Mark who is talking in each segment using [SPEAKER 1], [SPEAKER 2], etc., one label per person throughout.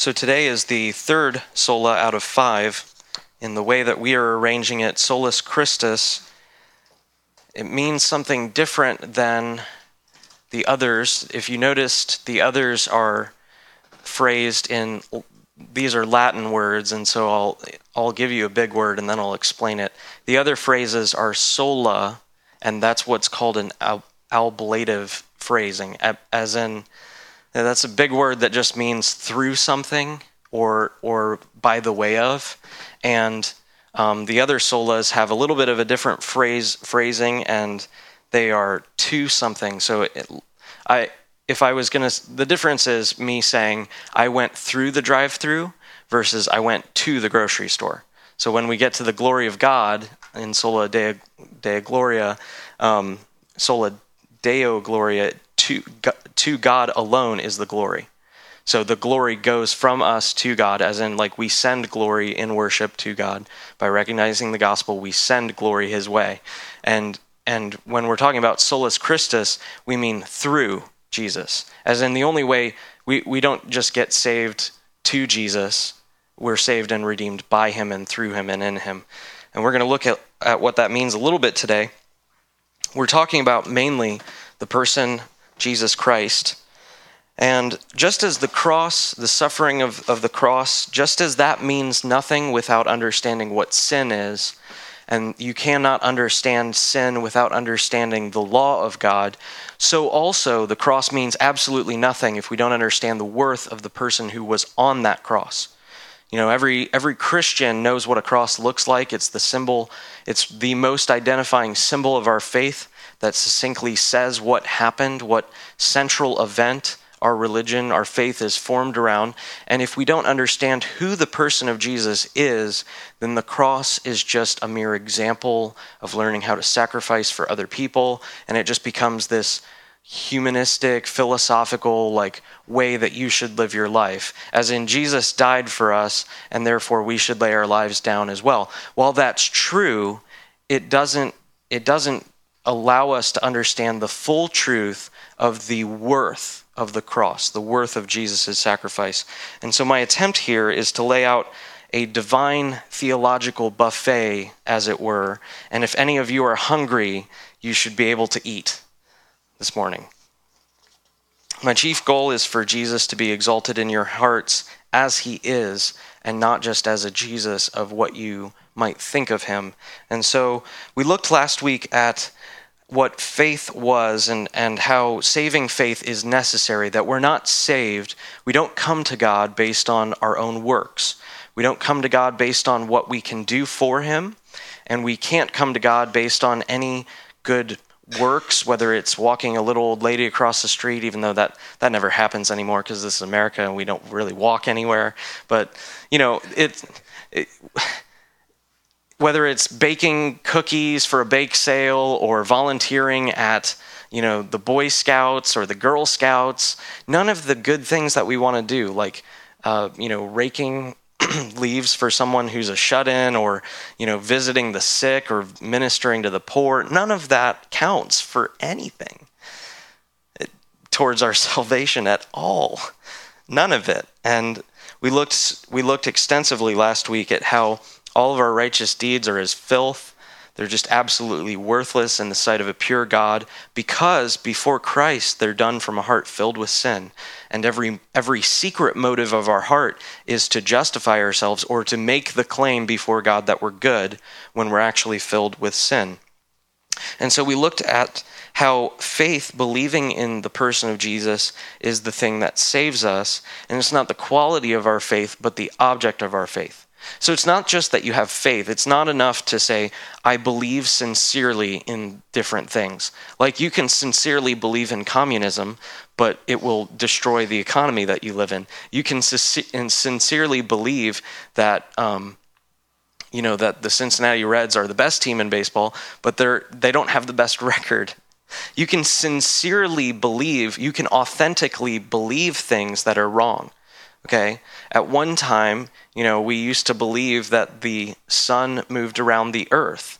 [SPEAKER 1] So today is the third sola out of five. In the way that we are arranging it, solus Christus, it means something different than the others. If you noticed, the others are phrased in these are Latin words, and so I'll I'll give you a big word and then I'll explain it. The other phrases are sola, and that's what's called an ablative phrasing, as in that's a big word that just means through something or or by the way of, and um, the other solas have a little bit of a different phrase phrasing, and they are to something. So it, I if I was gonna, the difference is me saying I went through the drive-through versus I went to the grocery store. So when we get to the glory of God in sola deo, deo gloria, um, sola deo gloria, to to God alone is the glory. So the glory goes from us to God, as in, like, we send glory in worship to God. By recognizing the gospel, we send glory His way. And, and when we're talking about solus Christus, we mean through Jesus. As in, the only way, we, we don't just get saved to Jesus, we're saved and redeemed by Him and through Him and in Him. And we're going to look at, at what that means a little bit today. We're talking about mainly the person Jesus Christ. And just as the cross, the suffering of, of the cross, just as that means nothing without understanding what sin is, and you cannot understand sin without understanding the law of God, so also the cross means absolutely nothing if we don't understand the worth of the person who was on that cross. You know, every every Christian knows what a cross looks like. It's the symbol, it's the most identifying symbol of our faith that succinctly says what happened, what central event our religion, our faith is formed around. And if we don't understand who the person of Jesus is, then the cross is just a mere example of learning how to sacrifice for other people. And it just becomes this humanistic, philosophical, like way that you should live your life. As in, Jesus died for us, and therefore we should lay our lives down as well. While that's true, it doesn't. It doesn't allow us to understand the full truth of the worth of the cross, the worth of Jesus' sacrifice. And so, my attempt here is to lay out a divine theological buffet, as it were. And if any of you are hungry, you should be able to eat this morning. My chief goal is for Jesus to be exalted in your hearts as he is, and not just as a Jesus of what you might think of him. And so we looked last week at what faith was and, and how saving faith is necessary, that we're not saved. We don't come to God based on our own works. We don't come to God based on what we can do for Him, and we can't come to God based on any good works, whether it's walking a little old lady across the street, even though that, that never happens anymore because this is America and we don't really walk anywhere. But, you know, it, it whether it's baking cookies for a bake sale or volunteering at you know the boy scouts or the girl scouts none of the good things that we want to do like uh, you know raking leaves for someone who's a shut-in or you know visiting the sick or ministering to the poor none of that counts for anything it, towards our salvation at all. None of it. And we looked we looked extensively last week at how all of our righteous deeds are as filth. They're just absolutely worthless in the sight of a pure God because before Christ they're done from a heart filled with sin. And every, every secret motive of our heart is to justify ourselves or to make the claim before God that we're good when we're actually filled with sin. And so we looked at how faith, believing in the person of Jesus, is the thing that saves us. And it's not the quality of our faith, but the object of our faith. So it's not just that you have faith. It's not enough to say, I believe sincerely in different things. Like you can sincerely believe in communism, but it will destroy the economy that you live in. You can sincerely believe that. Um, you know that the Cincinnati Reds are the best team in baseball, but they're they don't have the best record. You can sincerely believe, you can authentically believe things that are wrong. Okay? At one time, you know, we used to believe that the sun moved around the earth.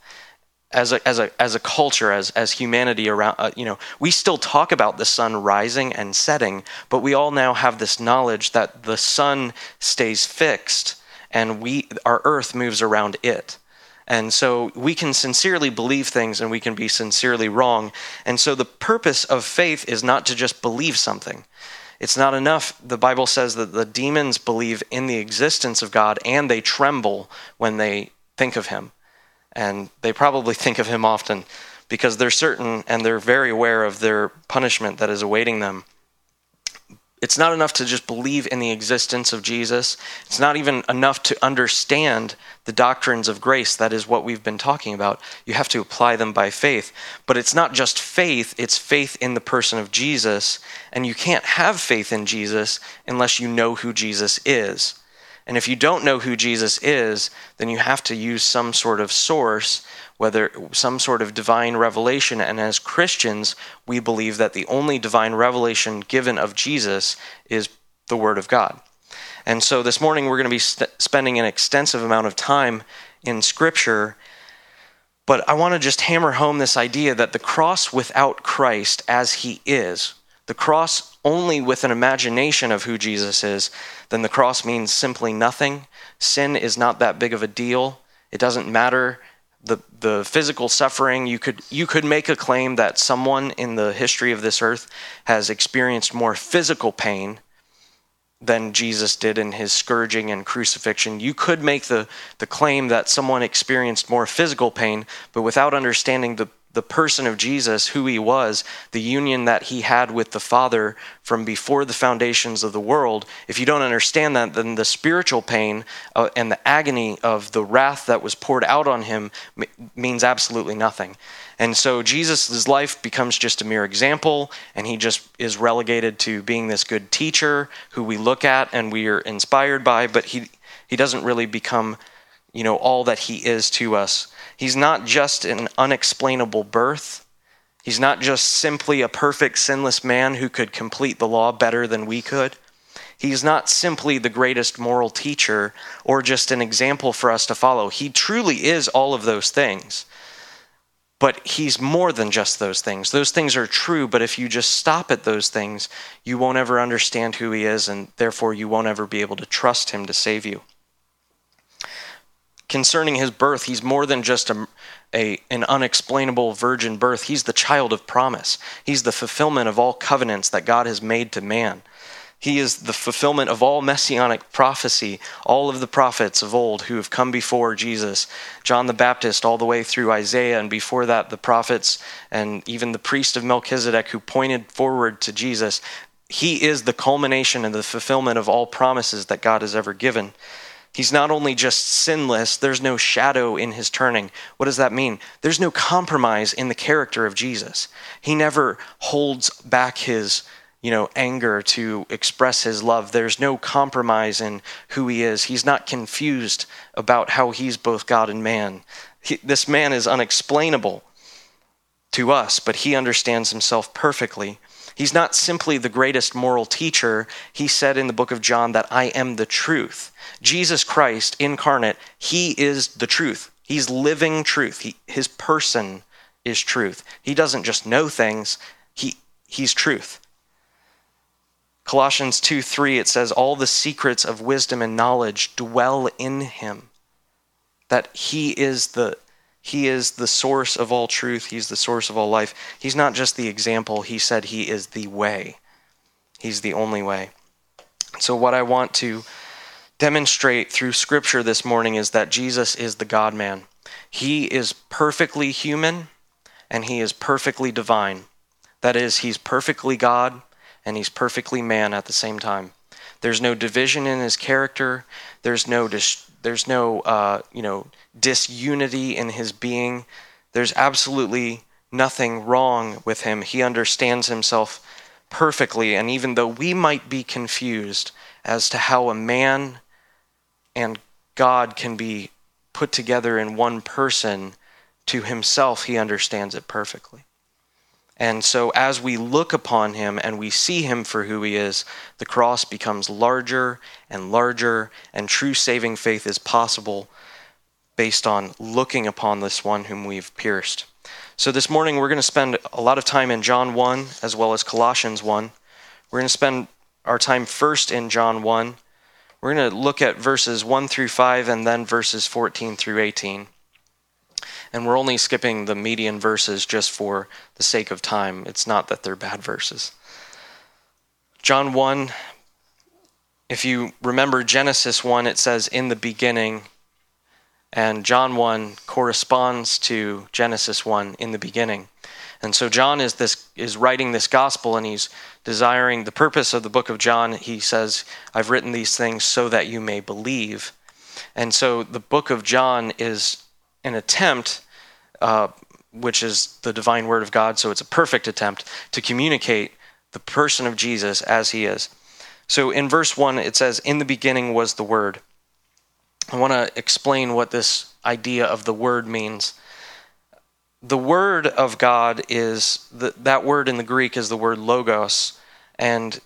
[SPEAKER 1] as a, as a, as a culture, as, as humanity around, uh, you know, we still talk about the sun rising and setting, but we all now have this knowledge that the sun stays fixed and we, our earth moves around it. And so we can sincerely believe things and we can be sincerely wrong. And so the purpose of faith is not to just believe something. It's not enough. The Bible says that the demons believe in the existence of God and they tremble when they think of him. And they probably think of him often because they're certain and they're very aware of their punishment that is awaiting them it's not enough to just believe in the existence of Jesus. It's not even enough to understand the doctrines of grace. That is what we've been talking about. You have to apply them by faith. But it's not just faith, it's faith in the person of Jesus. And you can't have faith in Jesus unless you know who Jesus is. And if you don't know who Jesus is, then you have to use some sort of source whether some sort of divine revelation. And as Christians, we believe that the only divine revelation given of Jesus is the Word of God. And so this morning we're going to be st- spending an extensive amount of time in Scripture. But I want to just hammer home this idea that the cross without Christ as He is, the cross only with an imagination of who Jesus is, then the cross means simply nothing. Sin is not that big of a deal. It doesn't matter the the physical suffering you could you could make a claim that someone in the history of this earth has experienced more physical pain than Jesus did in his scourging and crucifixion. You could make the, the claim that someone experienced more physical pain, but without understanding the the person of Jesus, who he was, the union that he had with the Father from before the foundations of the world, if you don't understand that, then the spiritual pain uh, and the agony of the wrath that was poured out on him means absolutely nothing. And so Jesus' life becomes just a mere example, and he just is relegated to being this good teacher who we look at and we are inspired by, but he, he doesn't really become, you know, all that he is to us. He's not just an unexplainable birth. He's not just simply a perfect, sinless man who could complete the law better than we could. He's not simply the greatest moral teacher or just an example for us to follow. He truly is all of those things. But he's more than just those things. Those things are true, but if you just stop at those things, you won't ever understand who he is, and therefore you won't ever be able to trust him to save you concerning his birth, he's more than just a, a, an unexplainable virgin birth. He's the child of promise. He's the fulfillment of all covenants that God has made to man. He is the fulfillment of all messianic prophecy, all of the prophets of old who have come before Jesus, John the Baptist, all the way through Isaiah, and before that, the prophets and even the priest of Melchizedek who pointed forward to Jesus. He is the culmination and the fulfillment of all promises that God has ever given. He's not only just sinless, there's no shadow in his turning. What does that mean? There's no compromise in the character of Jesus. He never holds back his, you know, anger to express his love. There's no compromise in who he is. He's not confused about how he's both God and man. He, this man is unexplainable to us, but he understands himself perfectly. He's not simply the greatest moral teacher. He said in the book of John that I am the truth. Jesus Christ incarnate, he is the truth. He's living truth. He, his person is truth. He doesn't just know things, he, he's truth. Colossians 2 3, it says, All the secrets of wisdom and knowledge dwell in him. That he is the he is the source of all truth. He's the source of all life. He's not just the example, he said he is the way. He's the only way. So, what I want to demonstrate through Scripture this morning is that Jesus is the God man. He is perfectly human and he is perfectly divine. That is, he's perfectly God and he's perfectly man at the same time. There's no division in his character. There's no dis- there's no uh, you know disunity in his being. There's absolutely nothing wrong with him. He understands himself perfectly, and even though we might be confused as to how a man and God can be put together in one person, to himself he understands it perfectly. And so, as we look upon him and we see him for who he is, the cross becomes larger and larger, and true saving faith is possible based on looking upon this one whom we've pierced. So this morning we're going to spend a lot of time in John 1 as well as Colossians 1. We're going to spend our time first in John 1. We're going to look at verses 1 through 5 and then verses 14 through 18. And we're only skipping the median verses just for the sake of time. It's not that they're bad verses. John 1, if you remember Genesis 1, it says, In the beginning. And John 1 corresponds to Genesis 1 in the beginning. And so John is this is writing this gospel and he's desiring the purpose of the book of John. He says, I've written these things so that you may believe. And so the book of John is an attempt, uh, which is the divine word of God, so it's a perfect attempt to communicate the person of Jesus as he is. So in verse 1, it says, In the beginning was the Word. I want to explain what this idea of the Word means. The Word of God is, the, that word in the Greek is the word logos. And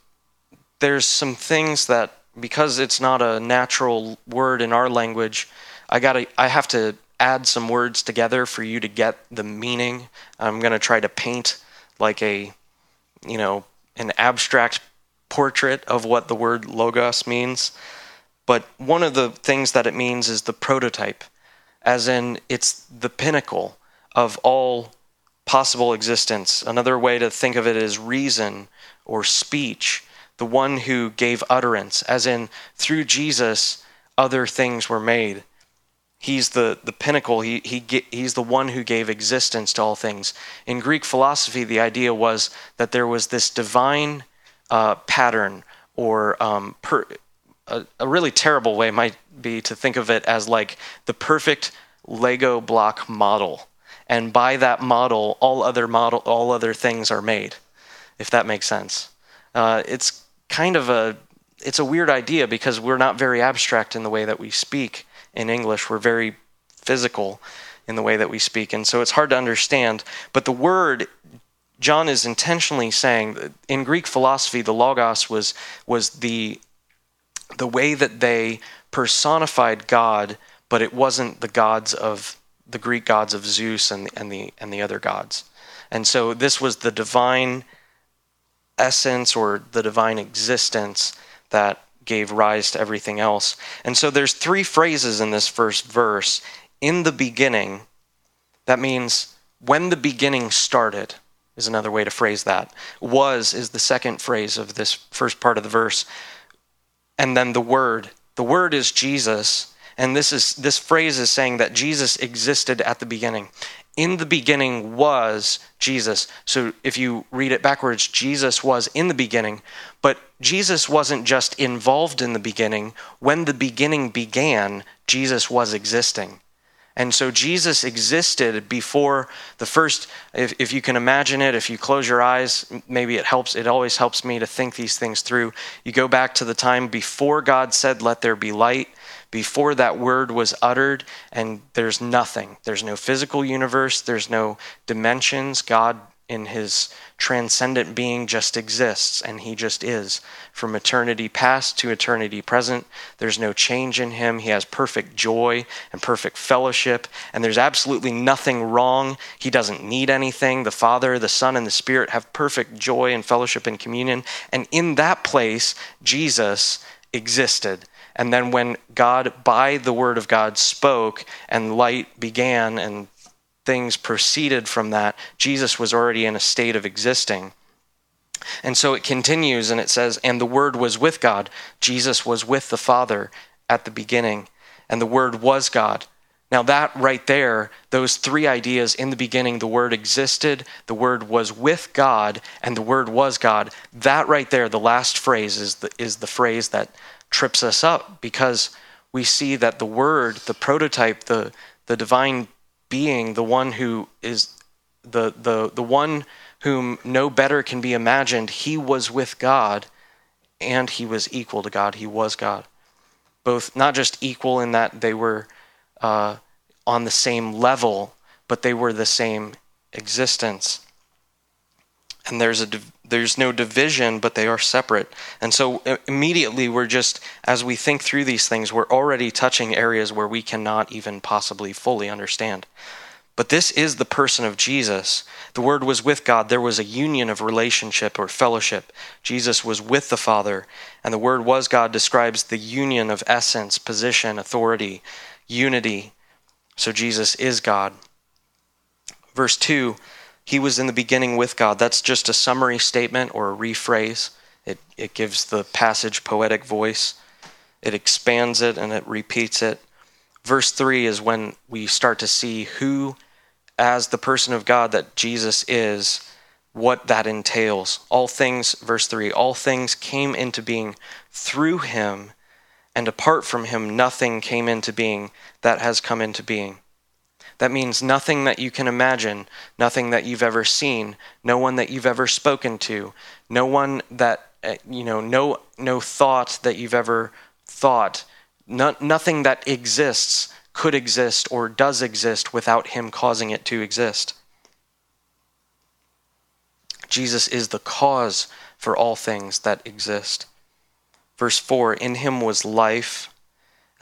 [SPEAKER 1] there's some things that, because it's not a natural word in our language, I gotta, I have to add some words together for you to get the meaning. I'm going to try to paint like a, you know, an abstract portrait of what the word logos means. But one of the things that it means is the prototype, as in it's the pinnacle of all possible existence. Another way to think of it is reason or speech, the one who gave utterance, as in through Jesus, other things were made. He's the, the pinnacle. He, he, he's the one who gave existence to all things. In Greek philosophy, the idea was that there was this divine uh, pattern, or um, per, a, a really terrible way might be to think of it as like the perfect Lego block model. And by that model, all other model, all other things are made, if that makes sense. Uh, it's kind of a it's a weird idea because we're not very abstract in the way that we speak in English. We're very physical in the way that we speak, and so it's hard to understand. But the word John is intentionally saying in Greek philosophy, the logos was was the the way that they personified God, but it wasn't the gods of the Greek gods of Zeus and and the and the other gods. And so this was the divine essence or the divine existence that gave rise to everything else. And so there's three phrases in this first verse. In the beginning, that means when the beginning started, is another way to phrase that. Was is the second phrase of this first part of the verse. And then the word. The word is Jesus. And this is this phrase is saying that Jesus existed at the beginning. In the beginning was Jesus. So if you read it backwards, Jesus was in the beginning, but Jesus wasn't just involved in the beginning. When the beginning began, Jesus was existing. And so Jesus existed before the first, if, if you can imagine it, if you close your eyes, maybe it helps, it always helps me to think these things through. You go back to the time before God said, Let there be light, before that word was uttered, and there's nothing. There's no physical universe, there's no dimensions. God, in his transcendent being, just exists, and he just is. From eternity past to eternity present, there's no change in him. He has perfect joy and perfect fellowship, and there's absolutely nothing wrong. He doesn't need anything. The Father, the Son, and the Spirit have perfect joy and fellowship and communion, and in that place, Jesus existed and then when God, by the word of God, spoke and light began and things proceeded from that, Jesus was already in a state of existing. And so it continues and it says, And the Word was with God. Jesus was with the Father at the beginning, and the Word was God. Now, that right there, those three ideas in the beginning, the Word existed, the Word was with God, and the Word was God. That right there, the last phrase, is the, is the phrase that trips us up because we see that the word, the prototype, the the divine being, the one who is the the the one whom no better can be imagined, he was with God and he was equal to God. He was God. Both not just equal in that they were uh, on the same level, but they were the same existence. And there's a there's no division, but they are separate. And so immediately we're just, as we think through these things, we're already touching areas where we cannot even possibly fully understand. But this is the person of Jesus. The Word was with God. There was a union of relationship or fellowship. Jesus was with the Father, and the Word was God describes the union of essence, position, authority, unity. So Jesus is God. Verse 2 He was in the beginning with God. That's just a summary statement or a rephrase. It, it gives the passage poetic voice, it expands it, and it repeats it. Verse 3 is when we start to see who as the person of God that Jesus is, what that entails. All things, verse 3, all things came into being through him, and apart from him, nothing came into being that has come into being. That means nothing that you can imagine, nothing that you've ever seen, no one that you've ever spoken to, no one that, eh, you know, no, no thought that you've ever thought, no, nothing that exists could exist or does exist without him causing it to exist. Jesus is the cause for all things that exist. Verse 4 In him was life,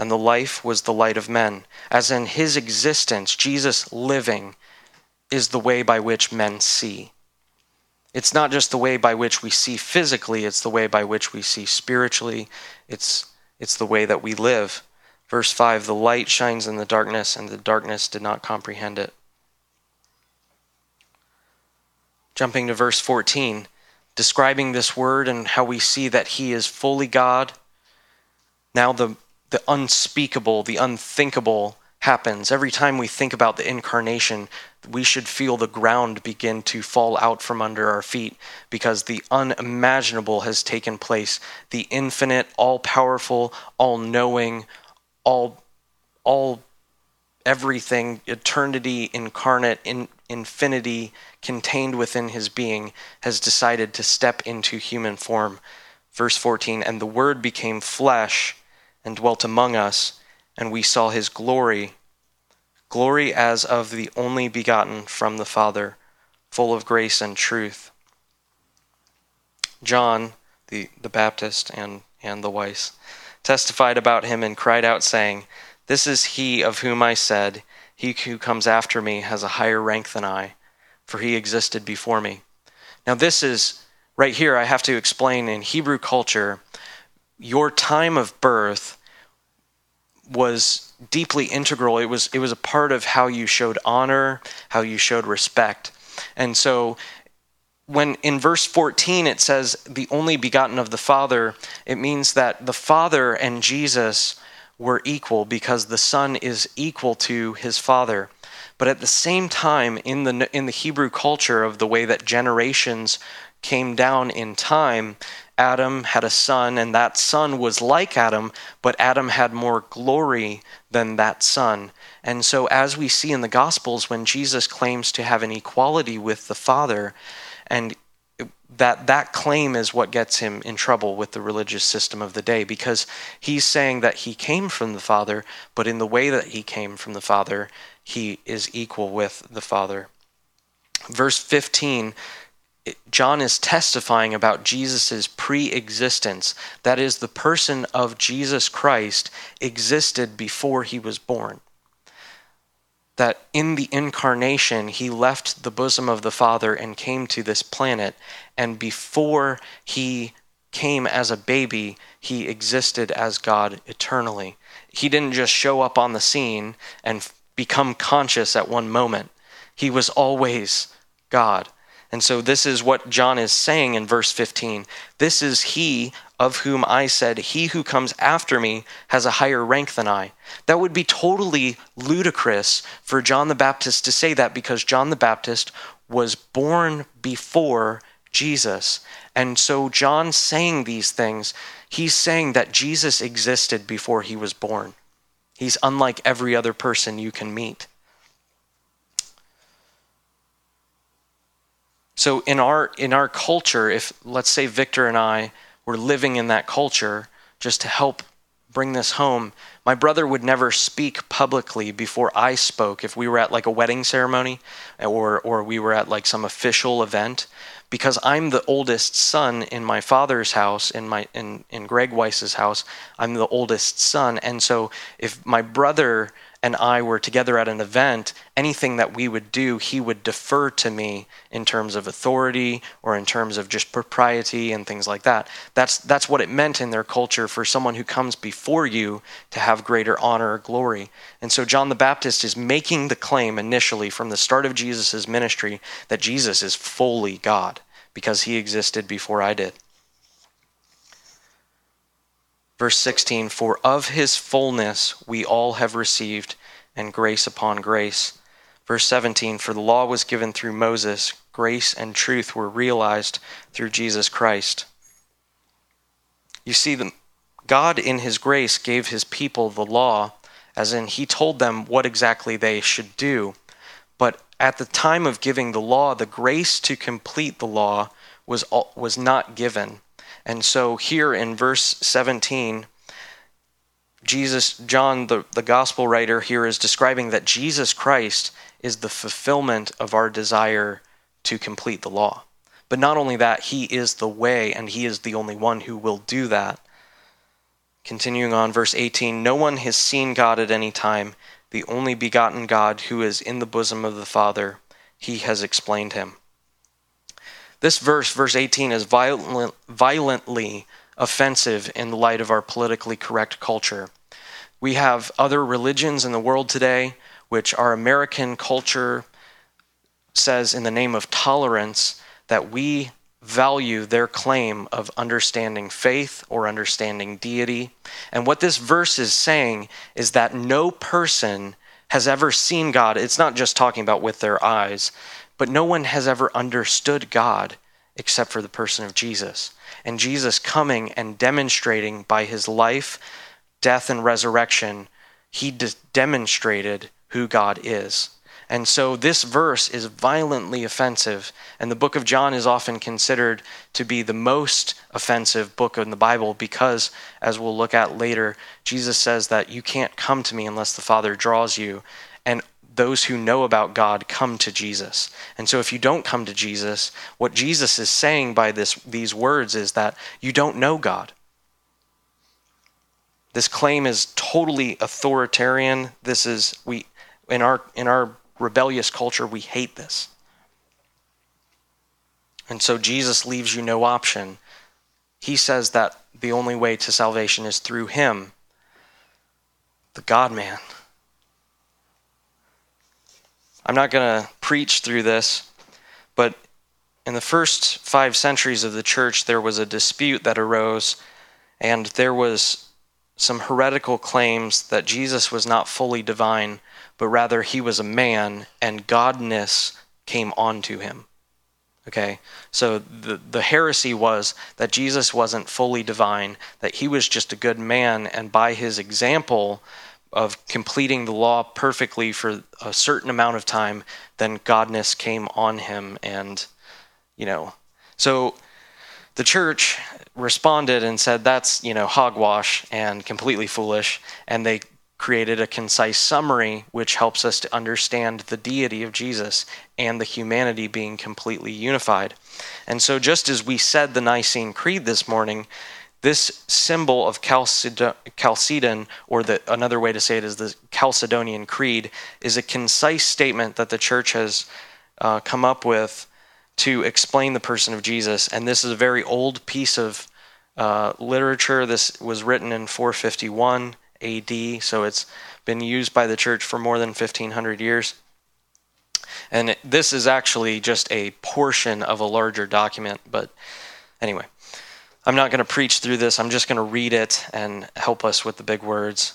[SPEAKER 1] and the life was the light of men. As in his existence, Jesus living is the way by which men see. It's not just the way by which we see physically, it's the way by which we see spiritually. It's, it's the way that we live. Verse 5 The light shines in the darkness, and the darkness did not comprehend it. Jumping to verse 14, describing this word and how we see that he is fully God. Now, the, the unspeakable, the unthinkable happens. Every time we think about the incarnation, we should feel the ground begin to fall out from under our feet because the unimaginable has taken place. The infinite, all powerful, all knowing, all all everything eternity incarnate in infinity contained within his being has decided to step into human form verse 14 and the word became flesh and dwelt among us and we saw his glory glory as of the only begotten from the father full of grace and truth john the the baptist and and the wise testified about him and cried out, saying, This is he of whom I said, He who comes after me has a higher rank than I, for he existed before me. Now, this is right here, I have to explain in Hebrew culture, your time of birth was deeply integral. It was, it was a part of how you showed honor, how you showed respect. And so when in verse 14 it says the only begotten of the Father, it means that the Father and Jesus were equal because the Son is equal to his Father. But at the same time, in the, in the Hebrew culture of the way that generations came down in time, Adam had a son, and that son was like Adam, but Adam had more glory than that son. And so, as we see in the Gospels, when Jesus claims to have an equality with the Father, and that that claim is what gets him in trouble with the religious system of the day because he's saying that he came from the father but in the way that he came from the father he is equal with the father verse 15 John is testifying about Jesus' pre existence. That is, the person of Jesus Christ existed before he was born that in the incarnation, he left the bosom of the Father and came to this planet. And before he came as a baby, he existed as God eternally. He didn't just show up on the scene and become conscious at one moment, he was always God. And so, this is what John is saying in verse 15. This is he of whom I said, He who comes after me has a higher rank than I. That would be totally ludicrous for John the Baptist to say that because John the Baptist was born before Jesus. And so, John saying these things, he's saying that Jesus existed before he was born. He's unlike every other person you can meet. So in our in our culture, if let's say Victor and I were living in that culture, just to help bring this home, my brother would never speak publicly before I spoke if we were at like a wedding ceremony or or we were at like some official event because I'm the oldest son in my father's house, in my in, in Greg Weiss's house, I'm the oldest son. And so if my brother and I were together at an event, anything that we would do, he would defer to me in terms of authority or in terms of just propriety and things like that. That's that's what it meant in their culture for someone who comes before you to have greater honor or glory. And so John the Baptist is making the claim initially from the start of Jesus' ministry that Jesus is fully God because he existed before I did. Verse 16 For of his fullness we all have received, and grace upon grace. Verse 17 For the law was given through Moses, grace and truth were realized through Jesus Christ. You see, the, God in his grace gave his people the law, as in he told them what exactly they should do. But at the time of giving the law, the grace to complete the law was, was not given. And so here in verse 17, Jesus, John, the, the gospel writer here, is describing that Jesus Christ is the fulfillment of our desire to complete the law. But not only that, he is the way, and he is the only one who will do that. Continuing on, verse 18 No one has seen God at any time, the only begotten God who is in the bosom of the Father, he has explained him. This verse, verse 18, is violent, violently offensive in the light of our politically correct culture. We have other religions in the world today, which our American culture says, in the name of tolerance, that we value their claim of understanding faith or understanding deity. And what this verse is saying is that no person has ever seen God. It's not just talking about with their eyes, but no one has ever understood God except for the person of Jesus. And Jesus coming and demonstrating by his life, death, and resurrection, he de- demonstrated who God is. And so this verse is violently offensive, and the book of John is often considered to be the most offensive book in the Bible because, as we'll look at later, Jesus says that you can't come to me unless the Father draws you. Those who know about God come to Jesus. And so if you don't come to Jesus, what Jesus is saying by this, these words is that you don't know God. This claim is totally authoritarian. This is we in our in our rebellious culture we hate this. And so Jesus leaves you no option. He says that the only way to salvation is through him, the God man. I'm not going to preach through this, but in the first five centuries of the church, there was a dispute that arose, and there was some heretical claims that Jesus was not fully divine, but rather he was a man, and godness came onto him. Okay, so the, the heresy was that Jesus wasn't fully divine, that he was just a good man, and by his example, of completing the law perfectly for a certain amount of time, then godness came on him. And, you know, so the church responded and said that's, you know, hogwash and completely foolish. And they created a concise summary which helps us to understand the deity of Jesus and the humanity being completely unified. And so, just as we said the Nicene Creed this morning, this symbol of Chalcedon, or the, another way to say it is the Chalcedonian Creed, is a concise statement that the church has uh, come up with to explain the person of Jesus. And this is a very old piece of uh, literature. This was written in 451 AD, so it's been used by the church for more than 1500 years. And this is actually just a portion of a larger document, but anyway. I'm not going to preach through this. I'm just going to read it and help us with the big words.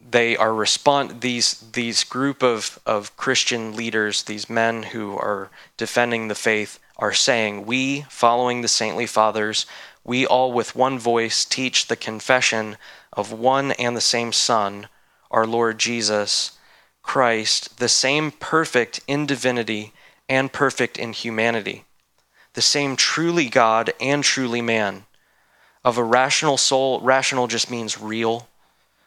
[SPEAKER 1] They are respond these these group of of Christian leaders, these men who are defending the faith are saying, "We, following the saintly fathers, we all with one voice teach the confession of one and the same Son, our Lord Jesus Christ, the same perfect in divinity and perfect in humanity." The same truly God and truly man. Of a rational soul, rational just means real.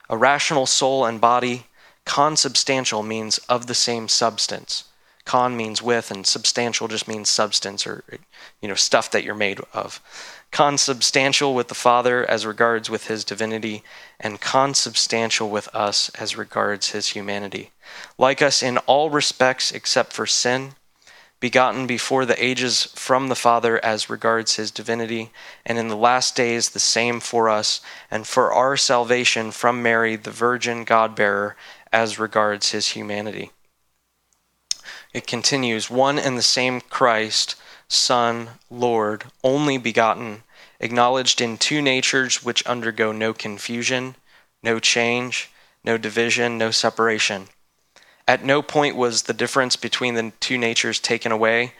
[SPEAKER 1] A rational soul and body, consubstantial means of the same substance. Con means with, and substantial just means substance or you know stuff that you're made of. Consubstantial with the Father as regards with his divinity, and consubstantial with us as regards his humanity. Like us in all respects except for sin, begotten before the ages from the Father as regards his divinity, and in the last days the same for us, and for our salvation from Mary, the Virgin God bearer, as regards his humanity. It continues one and the same Christ, Son, Lord, only begotten, acknowledged in two natures which undergo no confusion, no change, no division, no separation. At no point was the difference between the two natures taken away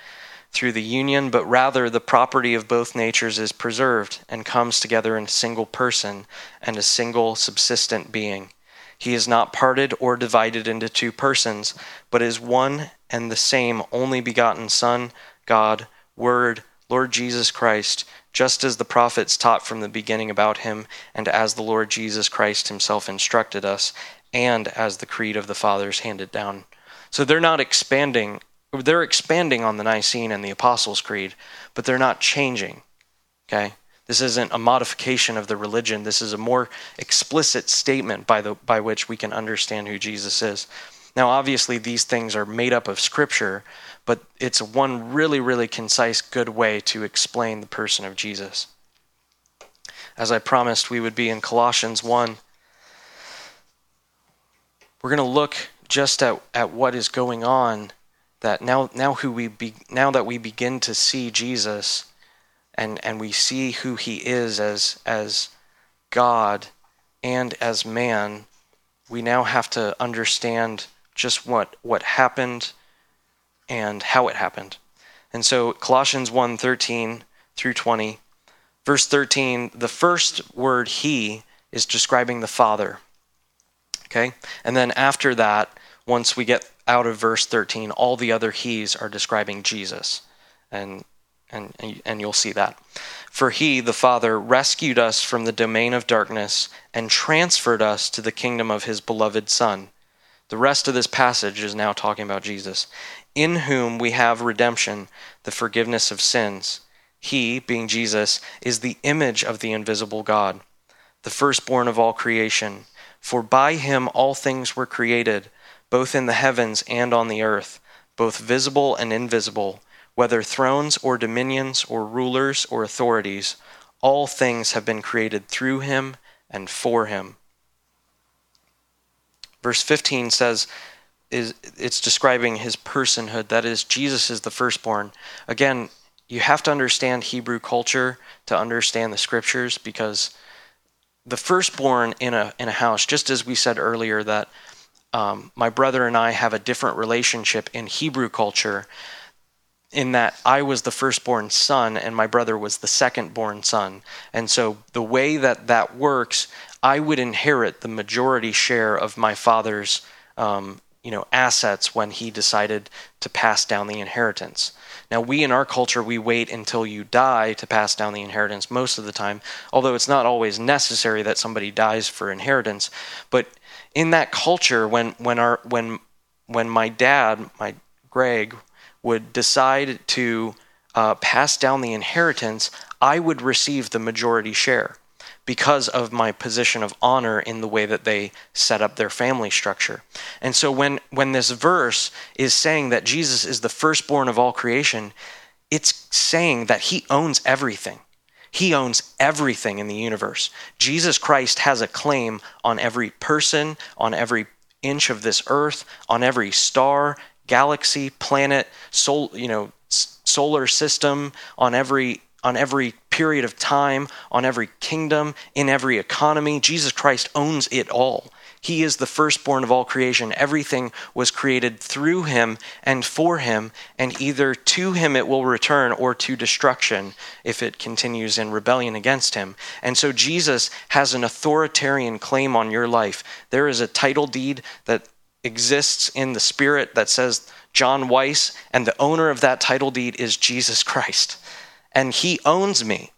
[SPEAKER 1] through the union, but rather the property of both natures is preserved and comes together in a single person and a single subsistent being. He is not parted or divided into two persons, but is one and the same only begotten Son, God, Word, Lord Jesus Christ, just as the prophets taught from the beginning about him, and as the Lord Jesus Christ himself instructed us, and as the creed of the fathers handed down. So they're not expanding, they're expanding on the Nicene and the Apostles' Creed, but they're not changing. Okay? This isn't a modification of the religion. This is a more explicit statement by, the, by which we can understand who Jesus is. Now, obviously, these things are made up of Scripture, but it's one really, really concise, good way to explain the person of Jesus. As I promised, we would be in Colossians 1. We're going to look just at, at what is going on that now now who we be, now that we begin to see Jesus and and we see who he is as as God and as man, we now have to understand just what what happened and how it happened. And so Colossians 1:13 through 20 verse 13 the first word he is describing the father. Okay? And then after that once we get out of verse 13 all the other he's are describing Jesus. And and, and you'll see that. For he, the Father, rescued us from the domain of darkness and transferred us to the kingdom of his beloved Son. The rest of this passage is now talking about Jesus, in whom we have redemption, the forgiveness of sins. He, being Jesus, is the image of the invisible God, the firstborn of all creation. For by him all things were created, both in the heavens and on the earth, both visible and invisible whether thrones or dominions or rulers or authorities, all things have been created through him and for him. Verse 15 says, is it's describing his personhood that is jesus is the firstborn again you have to understand hebrew culture to understand the scriptures because the firstborn in a in a house just as we said earlier that um, my brother and i have a different relationship in hebrew culture in that I was the firstborn son and my brother was the secondborn son. And so the way that that works, I would inherit the majority share of my father's um, you know assets when he decided to pass down the inheritance. Now we in our culture we wait until you die to pass down the inheritance most of the time, although it's not always necessary that somebody dies for inheritance, but in that culture when when our when when my dad, my Greg would decide to uh, pass down the inheritance, I would receive the majority share because of my position of honor in the way that they set up their family structure. And so when, when this verse is saying that Jesus is the firstborn of all creation, it's saying that he owns everything. He owns everything in the universe. Jesus Christ has a claim on every person, on every inch of this earth, on every star, galaxy, planet, sol, you know, solar system, on every on every period of time, on every kingdom, in every economy. Jesus Christ owns it all. He is the firstborn of all creation. Everything was created through him and for him, and either to him it will return or to destruction if it continues in rebellion against him. And so Jesus has an authoritarian claim on your life. There is a title deed that exists in the spirit that says John Weiss, and the owner of that title deed is Jesus Christ. And he owns me.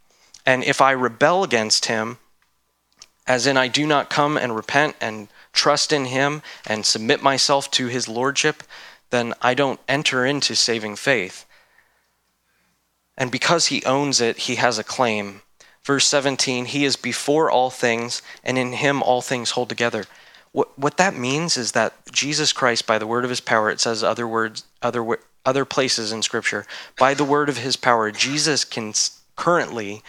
[SPEAKER 1] And if I rebel against him, as in I do not come and repent and trust in him and submit myself to his lordship, then I don't enter into saving faith. And because he owns it, he has a claim. Verse 17, he is before all things, and in him all things hold together. What, what that means is that Jesus Christ, by the word of his power, it says other words, other, other places in Scripture, by the word of his power, Jesus can currently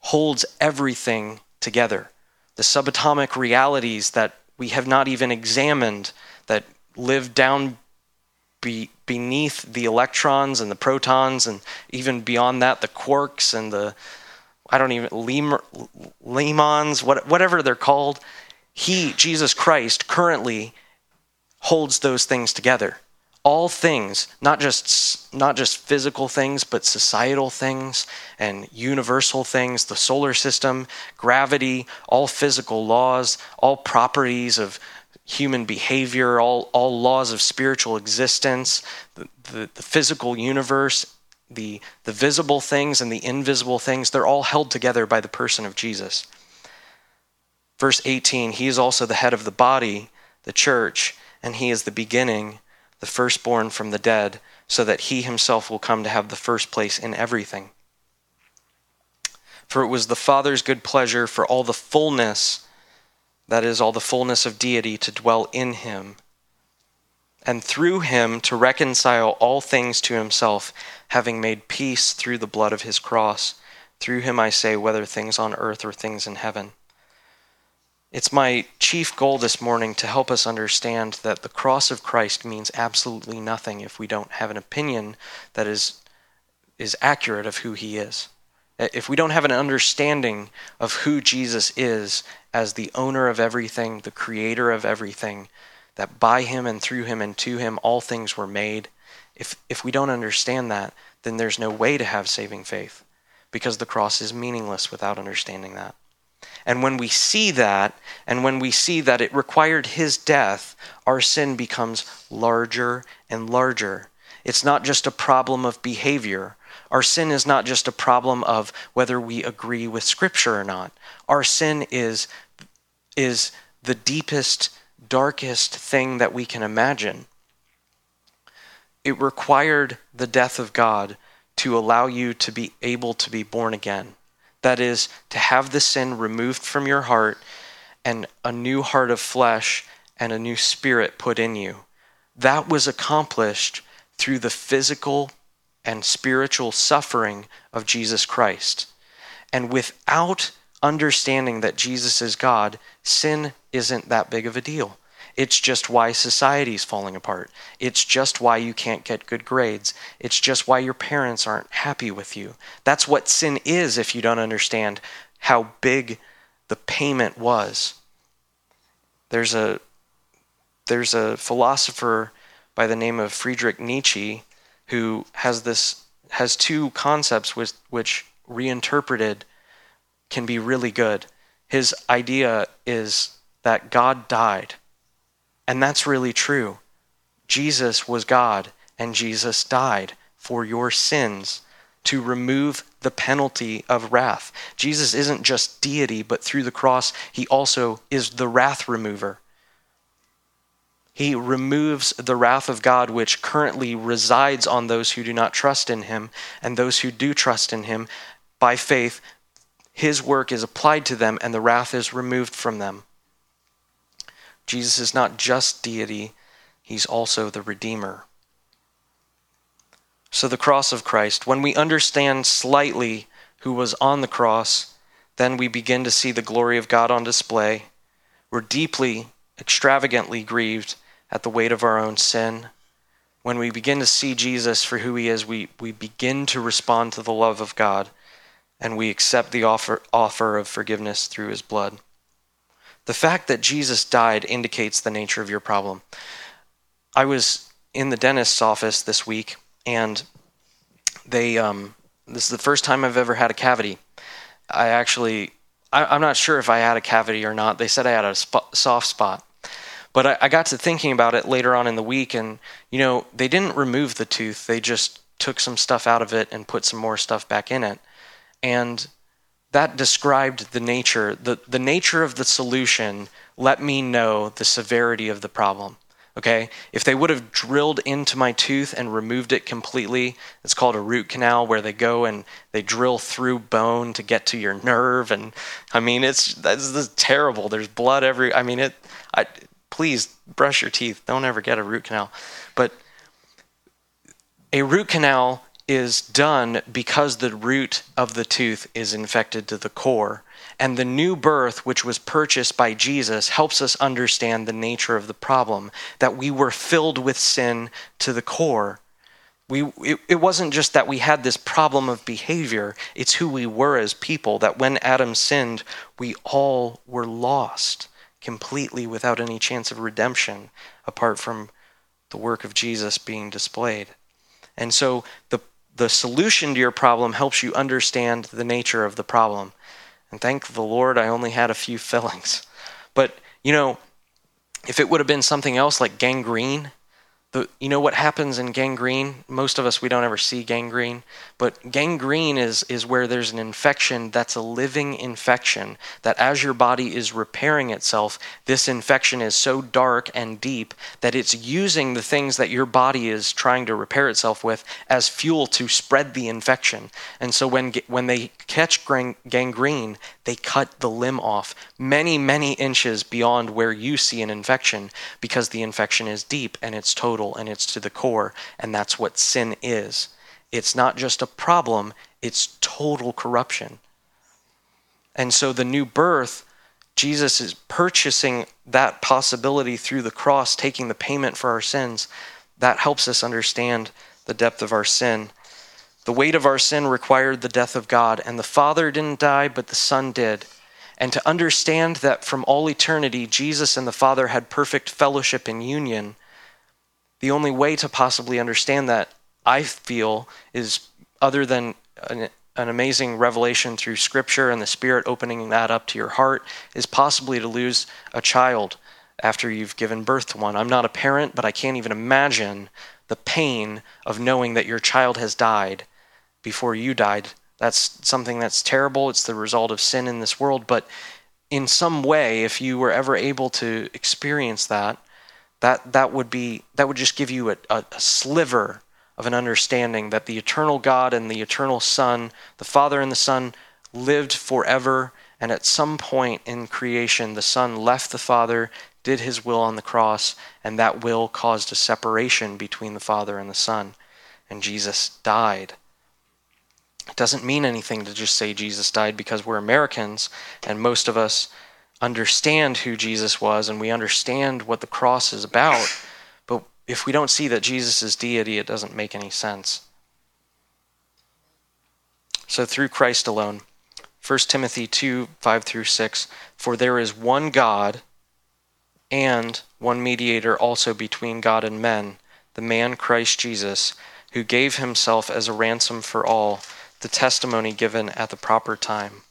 [SPEAKER 1] holds everything together. The subatomic realities that we have not even examined, that live down be, beneath the electrons and the protons, and even beyond that, the quarks and the I don't even lemons, what, whatever they're called. He, Jesus Christ, currently holds those things together. All things, not just not just physical things, but societal things and universal things, the solar system, gravity, all physical laws, all properties of human behavior, all, all laws of spiritual existence, the, the, the physical universe, the, the visible things and the invisible things, they're all held together by the person of Jesus. Verse 18 He is also the head of the body, the church, and He is the beginning, the firstborn from the dead, so that He Himself will come to have the first place in everything. For it was the Father's good pleasure for all the fullness that is, all the fullness of deity, to dwell in him, and through him to reconcile all things to himself, having made peace through the blood of his cross. Through him I say, whether things on earth or things in heaven. It's my chief goal this morning to help us understand that the cross of Christ means absolutely nothing if we don't have an opinion that is, is accurate of who he is. If we don't have an understanding of who Jesus is as the owner of everything, the creator of everything, that by him and through him and to him all things were made, if, if we don't understand that, then there's no way to have saving faith because the cross is meaningless without understanding that. And when we see that, and when we see that it required his death, our sin becomes larger and larger. It's not just a problem of behavior our sin is not just a problem of whether we agree with Scripture or not. Our sin is, is the deepest, darkest thing that we can imagine. It required the death of God to allow you to be able to be born again. That is, to have the sin removed from your heart and a new heart of flesh and a new spirit put in you. That was accomplished through the physical and spiritual suffering of Jesus Christ. And without understanding that Jesus is God, sin isn't that big of a deal. It's just why society's falling apart. It's just why you can't get good grades. It's just why your parents aren't happy with you. That's what sin is if you don't understand how big the payment was. There's a there's a philosopher by the name of Friedrich Nietzsche who has this has two concepts which, which reinterpreted can be really good. His idea is that God died. And that's really true. Jesus was God, and Jesus died for your sins to remove the penalty of wrath. Jesus isn't just deity, but through the cross, he also is the wrath remover. He removes the wrath of God, which currently resides on those who do not trust in Him, and those who do trust in Him by faith. His work is applied to them, and the wrath is removed from them. Jesus is not just deity, He's also the Redeemer. So, the cross of Christ, when we understand slightly who was on the cross, then we begin to see the glory of God on display. We're deeply, extravagantly grieved at the weight of our own sin. When we begin to see Jesus for who he is, we, we begin to respond to the love of God and we accept the offer, offer of forgiveness through his blood. The fact that Jesus died indicates the nature of your problem. I was in the dentist's office this week, and they um, this is the first time I've ever had a cavity. I actually, I, am not sure if I had a cavity or not. They said I had a soft spot, but I, I got to thinking about it later on in the week, and you know, they didn't remove the tooth; they just took some stuff out of it and put some more stuff back in it, and that described the nature the, the nature of the solution let me know the severity of the problem Okay? If they would have drilled into my tooth and removed it completely, it's called a root canal where they go and they drill through bone to get to your nerve and I mean it's that's, that's terrible. There's blood every I mean it I please brush your teeth. Don't ever get a root canal. But a root canal is done because the root of the tooth is infected to the core. And the new birth, which was purchased by Jesus, helps us understand the nature of the problem that we were filled with sin to the core. We, it, it wasn't just that we had this problem of behavior, it's who we were as people, that when Adam sinned, we all were lost completely without any chance of redemption apart from the work of Jesus being displayed. And so the the solution to your problem helps you understand the nature of the problem. And thank the Lord, I only had a few fillings. But, you know, if it would have been something else like gangrene, the, you know what happens in gangrene? Most of us, we don't ever see gangrene, but gangrene is, is where there's an infection that's a living infection, that as your body is repairing itself, this infection is so dark and deep that it's using the things that your body is trying to repair itself with as fuel to spread the infection. And so when, when they catch gangrene, they cut the limb off many, many inches beyond where you see an infection because the infection is deep and it's total and it's to the core. And that's what sin is. It's not just a problem, it's total corruption. And so the new birth, Jesus is purchasing that possibility through the cross, taking the payment for our sins. That helps us understand the depth of our sin. The weight of our sin required the death of God, and the Father didn't die, but the Son did. And to understand that from all eternity, Jesus and the Father had perfect fellowship and union, the only way to possibly understand that, I feel, is other than an, an, amazing revelation through Scripture and the Spirit opening that up to your heart, is possibly to lose a child after you've given birth to one. I'm not a parent, but I can't even imagine the pain of knowing that your child has died before you died. That's something that's terrible. It's the result of sin in this world. But in some way, if you were ever able to experience that, that that would be that would just give you a, a, a sliver of an understanding that the eternal God and the eternal Son, the Father and the Son, lived forever. And at some point in creation, the Son left the Father, did his will on the cross, and that will caused a separation between the Father and the Son. And Jesus died. It doesn't mean anything to just say Jesus died because we're Americans, and most of us understand who Jesus was and we understand what the cross is about, but if we don't see that Jesus is deity, it doesn't make any sense. So through Christ alone, 1 Timothy 2 5 through 6 For there is one God and one mediator also between God and men, the man Christ Jesus, who gave himself as a ransom for all, the testimony given at the proper time.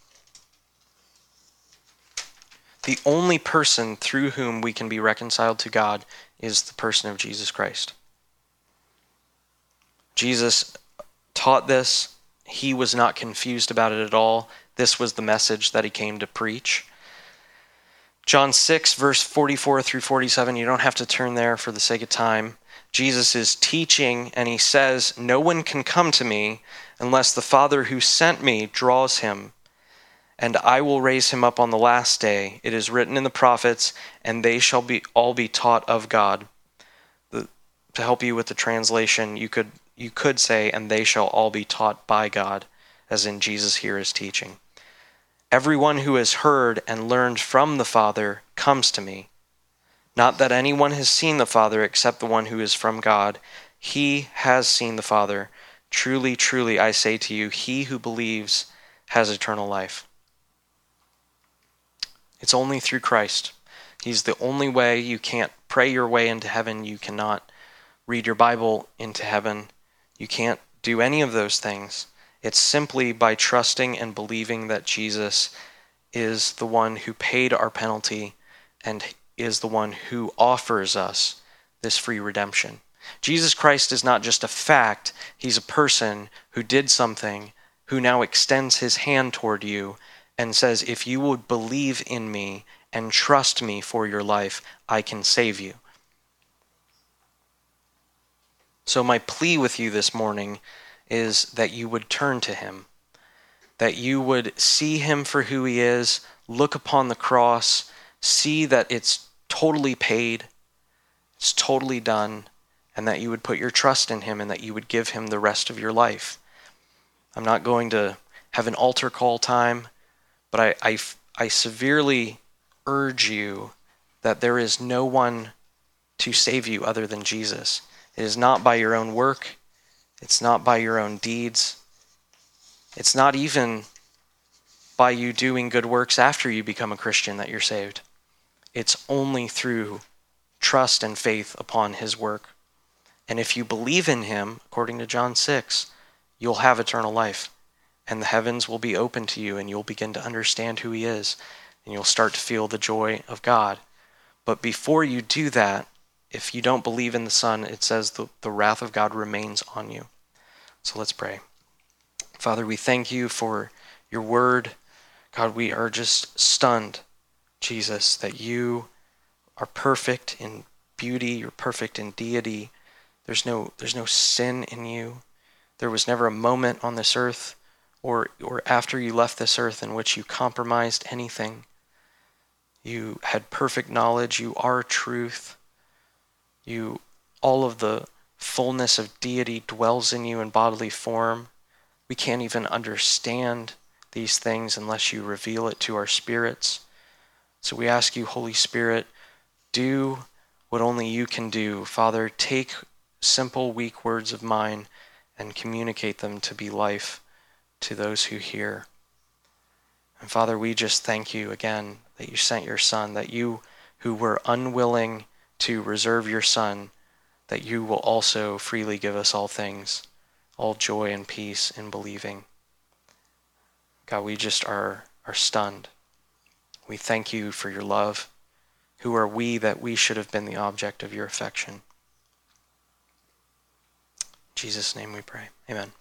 [SPEAKER 1] The only person through whom we can be reconciled to God is the person of Jesus Christ. Jesus taught this. He was not confused about it at all. This was the message that he came to preach. John 6, verse 44 through 47, you don't have to turn there for the sake of time. Jesus is teaching, and he says, No one can come to me unless the Father who sent me draws him and I will raise him up on the last day. It is written in the prophets, and they shall be all be taught of God. The, to help you with the translation, you could you could say, and they shall all be taught by God, as in Jesus here is teaching. Everyone who has heard and learned from the Father comes to me. Not that anyone has seen the Father except the one who is from God. He has seen the Father. Truly, truly, I say to you, he who believes has eternal life. It's only through Christ. He's the only way. You can't pray your way into heaven. You cannot read your Bible into heaven. You can't do any of those things. It's simply by trusting and believing that Jesus is the one who paid our penalty and is the one who offers us this free redemption. Jesus Christ is not just a fact, he's a person who did something, who now extends his hand toward you and says, If you would believe in me and trust me for your life, I can save you. So, my plea with you this morning is that you would turn to him, that you would see him for who he is, look upon the cross, see that it's totally paid, it's totally done, and that you would put your trust in him and that you would give him the rest of your life. I'm not going to have an altar call time, but I, I, I severely urge you that there is no one to save you other than Jesus. It is not by your own work, it's not by your own deeds, it's not even by you doing good works after you become a Christian that you're saved. It's only through trust and faith upon his work. And if you believe in him, according to John 6, you'll have eternal life. And the heavens will be open to you, and you'll begin to understand who he is, and you'll start to feel the joy of God. But before you do that, if you don't believe in the Son, it says the, the wrath of God remains on you. So let's pray. Father, we thank you for your word. God, we are just stunned, Jesus, that you are perfect in beauty, you're perfect in deity. There's no there's no sin in you. There was never a moment on this earth or or after you left this earth in which you compromised anything. You had perfect knowledge, you are truth. You all of the fullness of deity dwells in you in bodily form. We can't even understand these things unless you reveal it to our spirits. So we ask you, Holy Spirit, do what only you can do. Father, take simple, weak words of mine and communicate them to be life to those who hear. And Father, we just thank you again that you sent your Son, that you who were unwilling to reserve your Son, that you will also freely give us all things, all joy and peace in believing. God, we just are, are stunned. We thank you for your love. Who are we that we should have been the object of your affection? In Jesus' name we pray. Amen.